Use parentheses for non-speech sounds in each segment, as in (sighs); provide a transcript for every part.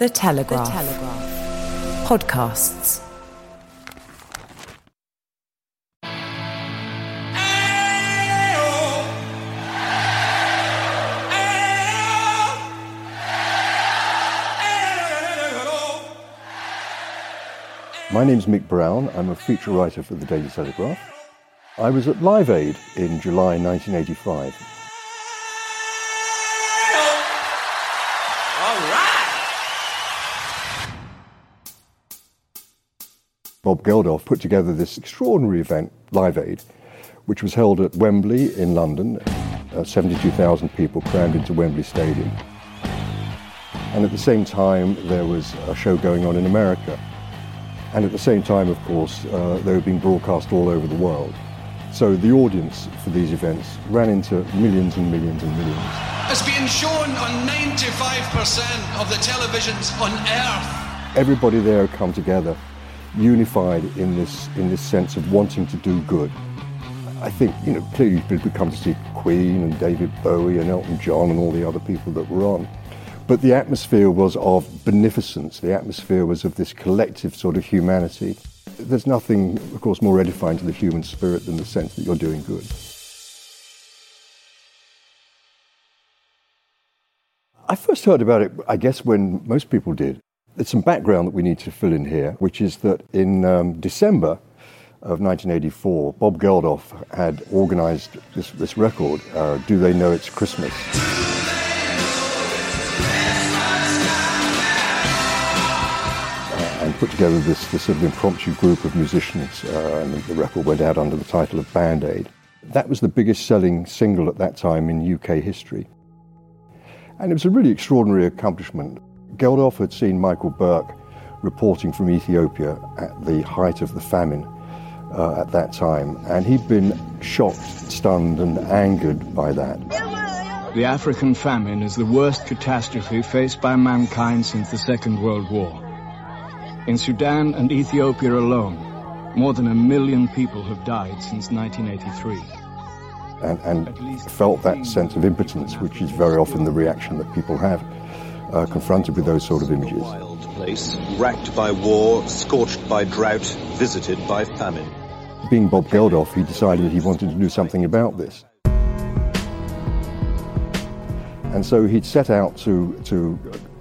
The Telegraph. The Telegraph. Podcasts. My name's Mick Brown. I'm a feature writer for the Daily Telegraph. I was at Live Aid in July 1985. Bob Geldof put together this extraordinary event, Live Aid, which was held at Wembley in London. Uh, 72,000 people crammed into Wembley Stadium. And at the same time, there was a show going on in America. And at the same time, of course, uh, they were being broadcast all over the world. So the audience for these events ran into millions and millions and millions. It's being shown on 95% of the televisions on Earth. Everybody there had come together, unified in this, in this sense of wanting to do good. I think, you know, clearly people come to see Queen and David Bowie and Elton John and all the other people that were on. But the atmosphere was of beneficence. The atmosphere was of this collective sort of humanity. There's nothing, of course, more edifying to the human spirit than the sense that you're doing good. I first heard about it, I guess, when most people did. There's some background that we need to fill in here, which is that in um, December of 1984, Bob Geldof had organized this, this record, uh, Do They Know It's Christmas? and put together this, this sort of impromptu group of musicians, uh, and the record went out under the title of Band Aid. That was the biggest selling single at that time in UK history. And it was a really extraordinary accomplishment. Geldof had seen Michael Buerk reporting from Ethiopia at the height of the famine uh, at that time, and he'd been shocked, stunned, and angered by that. The African famine is the worst catastrophe faced by mankind since the Second World War. In Sudan and Ethiopia alone, more than a million people have died since 1983. And, and felt that sense of impotence, which is very often the reaction that people have uh, confronted with those sort of images. Wild place, racked by war, scorched by drought, visited by famine. Being Bob Geldof, he decided that he wanted to do something about this. And so he'd set out to, to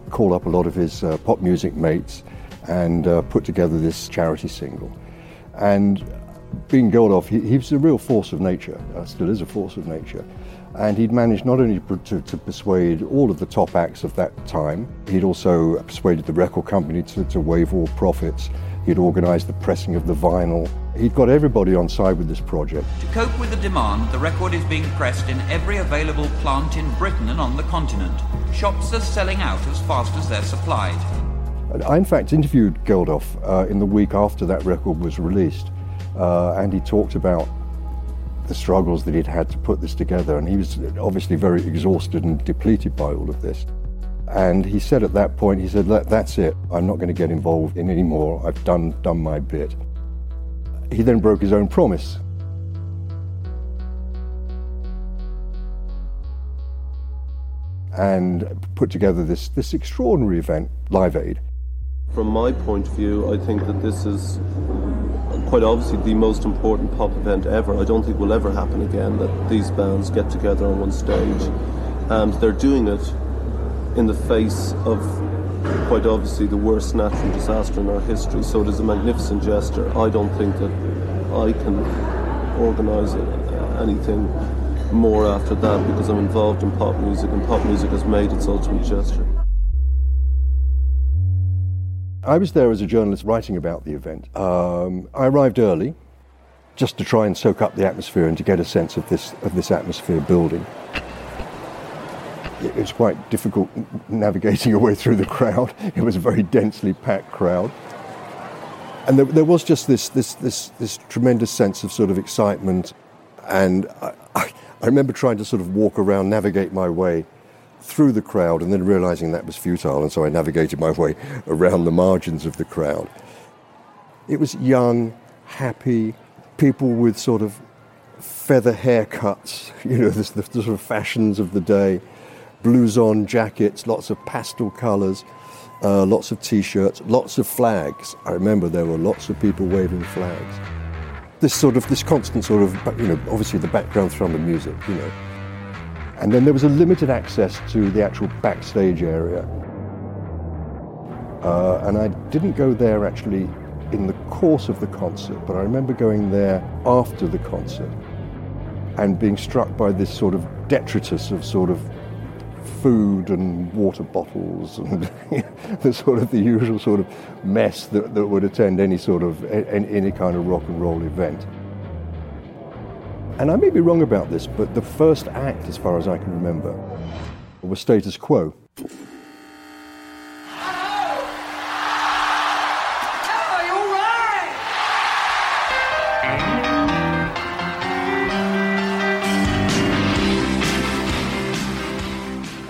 call up a lot of his uh, pop music mates and uh, put together this charity single. And being Geldof, he, he was a real force of nature, uh, still is a force of nature. And he'd managed not only to, to, persuade all of the top acts of that time, he'd also persuaded the record company to, to waive all profits. He'd organised the pressing of the vinyl. He'd got everybody on side with this project. To cope with the demand, the record is being pressed in every available plant in Britain and on the continent. Shops are selling out as fast as they're supplied. I, in fact, interviewed Geldof uh, in the week after that record was released, uh, and he talked about the struggles that he'd had to put this together, and he was obviously very exhausted and depleted by all of this. And he said at that point, he said, "That's it. I'm not going to get involved in any more. I've done done my bit." He then broke his own promise. And put together this, this extraordinary event, Live Aid, from my point of view, I think that this is quite obviously the most important pop event ever. I don't think will ever happen again that these bands get together on one stage and they're doing it in the face of quite obviously the worst natural disaster in our history. So it is a magnificent gesture. I don't think that I can organise uh, anything more after that because I'm involved in pop music and pop music has made its ultimate gesture. I was there as a journalist writing about the event. Um, I arrived early just to try and soak up the atmosphere and to get a sense of this, of this atmosphere building. It was quite difficult navigating (laughs) your way through the crowd. It was a very densely packed crowd. And there, there was just this, this, this, this tremendous sense of sort of excitement. And I, I, I remember trying to sort of walk around, navigate my way through the crowd and then realizing that was futile, and so I navigated my way around the margins of the crowd. It was young, happy, people with sort of feather haircuts, (laughs) you know, the, the, sort of fashions of the day, blouson jackets, lots of pastel colours, uh, lots of t-shirts, lots of flags. I remember there were lots of people waving flags. This sort of, this constant sort of, you know, obviously the background thrum the music, you know. And then there was a limited access to the actual backstage area. Uh, and I didn't go there actually in the course of the concert, but I remember going there after the concert and being struck by this sort of detritus of sort of food and water bottles and (laughs) the sort of the usual sort of mess that, that would attend any sort of any kind of rock and roll event. And I may be wrong about this, but the first act, as far as I can remember, was Status Quo.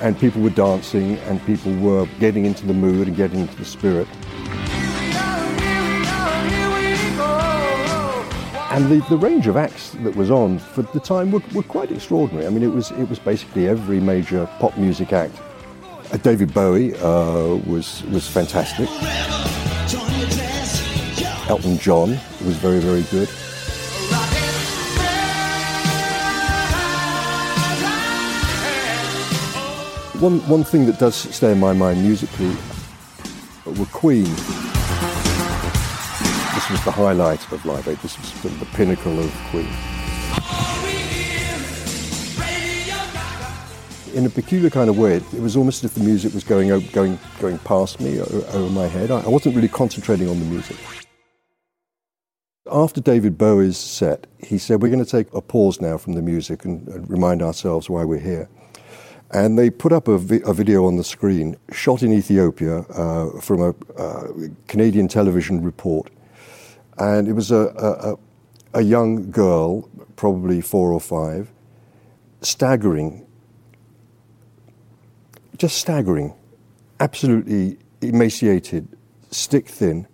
and people were dancing and people were getting into the mood and getting into the spirit. And the, the range of acts that was on for the time were, were quite extraordinary. I mean, it was, it was basically every major pop music act. Uh, David Bowie uh, was, was fantastic. Elton John was very, very good. One, one thing that does stay in my mind musically were Queen was the highlight of Live Aid. This was of the pinnacle of Queen. In a peculiar kind of way, it was almost as if the music was going going going past me over my head. I wasn't really concentrating on the music. After David Bowie's set, he said, "We're going to take a pause now from the music and, and remind ourselves why we're here." And they put up a, vi- a, video on the screen, shot in Ethiopia uh, from a uh, Canadian television report, and it was a, a, a young girl, probably four or five, staggering, just staggering, absolutely emaciated, stick thin,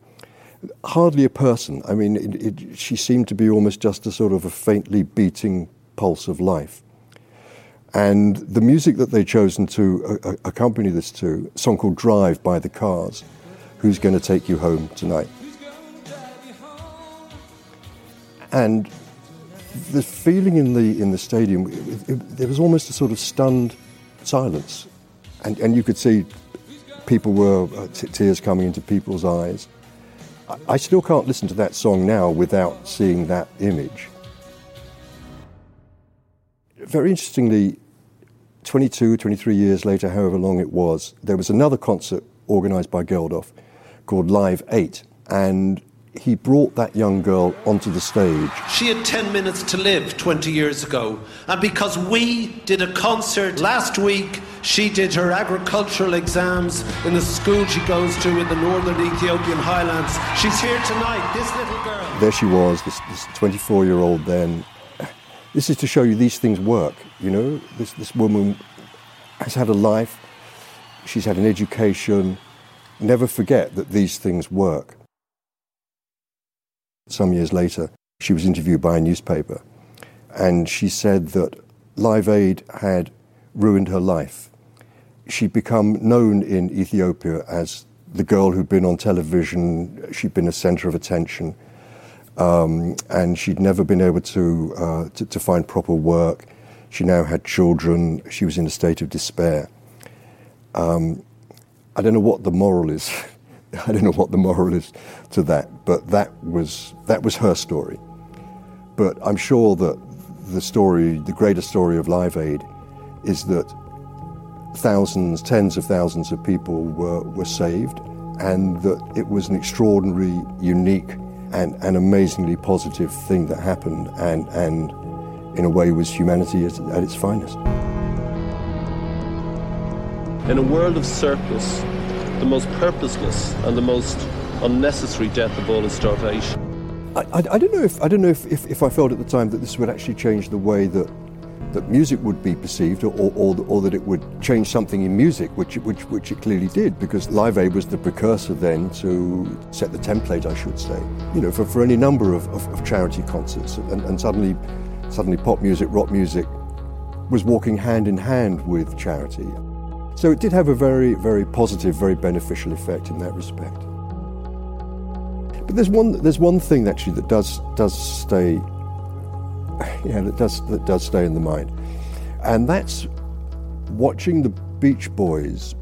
hardly a person. I mean, it, it, she seemed to be almost just a sort of a faintly beating pulse of life. And the music that they'd chosen to uh, accompany this to, a song called Drive by the Cars, Who's Going to Take You Home Tonight? And the feeling in the in the stadium, it, it, there was almost a sort of stunned silence, and and you could see people were uh, t- tears coming into people's eyes. I, I still can't listen to that song now without seeing that image. Very interestingly, 22, 23 years later, however long it was, there was another concert organised by Geldof called Live 8. And he brought that young girl onto the stage. She had 10 minutes to live 20 years ago. And because we did a concert last week, she did her agricultural exams in the school she goes to in the northern Ethiopian highlands. She's here tonight, this little girl. There she was, this 24 year old then. This is to show you these things work, you know? This, this woman has had a life, she's had an education. Never forget that these things work. Some years later, she was interviewed by a newspaper, and she said that Live Aid had ruined her life. She'd become known in Ethiopia as the girl who'd been on television, she'd been a center of attention, um, and she'd never been able to, uh, to, to, find proper work. She now had children. She was in a state of despair. Um, I don't know what the moral is. (laughs) (laughs) I don't know what the moral is to that, but that was that was her story. But I'm sure that the story, the greater story of Live Aid, is that thousands, tens of thousands of people were, were saved, and that it was an extraordinary, unique, and an amazingly positive thing that happened, and, and in a way was humanity at, at its finest. In a world of surplus, the most purposeless and the most unnecessary death of all is starvation. I, I, I don't know if I don't know if, if, if, I felt at the time that this would actually change the way that that music would be perceived, or, or, or that it would change something in music, which, which, which it clearly did, because Live Aid was the precursor then to set the template, I should say, you know, for, for any number of, of, of charity concerts. And, and suddenly, suddenly pop music, rock music was walking hand in hand with charity. So it did have a very, very positive, very beneficial effect in that respect. But there's one, there's one thing actually that does, does stay, (sighs) yeah, that does, that does stay in the mind. And that's watching the Beach Boys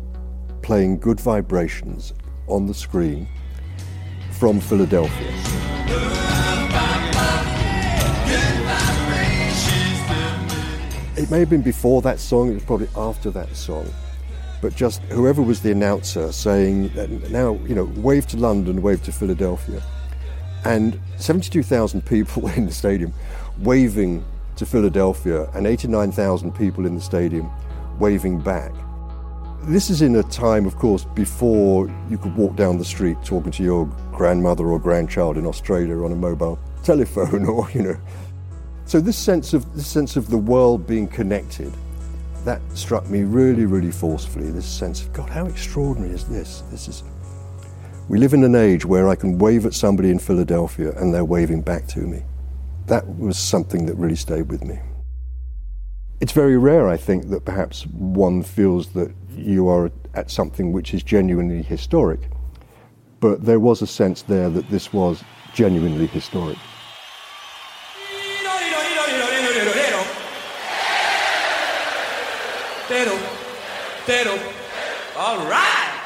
playing Good Vibrations on the screen from Philadelphia. It may have been before that song, it was probably after that song but just whoever was the announcer saying, now, you know, wave to London, wave to Philadelphia. And 72,000 people (laughs) in the stadium waving to Philadelphia and 89,000 people in the stadium waving back. This is in a time, of course, before you could walk down the street talking to your grandmother or grandchild in Australia on a mobile (laughs) telephone or, you know. So this sense of, this sense of the world being connected that struck me really, really forcefully. This sense of, God, how extraordinary is this? This is. We live in an age where I can wave at somebody in Philadelphia and they're waving back to me. That was something that really stayed with me. It's very rare, I think, that perhaps one feels that you are at something which is genuinely historic. But there was a sense there that this was genuinely historic. Tero, Tero. All right.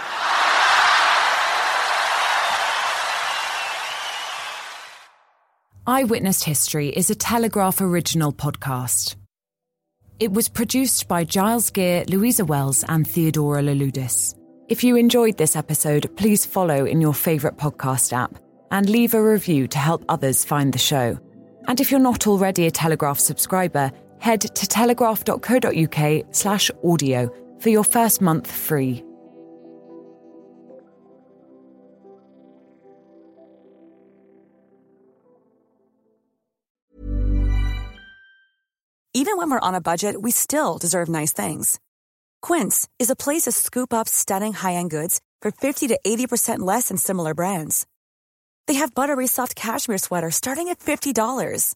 Eyewitness History is a Telegraph original podcast. It was produced by Giles Gear, Louisa Wells, and Theodora Louloudis. If you enjoyed this episode, please follow in your favourite podcast app and leave a review to help others find the show. And if you're not already a Telegraph subscriber, head to telegraph.co.uk slash audio for your first month free. Even when we're on a budget, we still deserve nice things. Quince is a place to scoop up stunning high-end goods for 50 to 80% less than similar brands. They have buttery soft cashmere sweaters starting at $50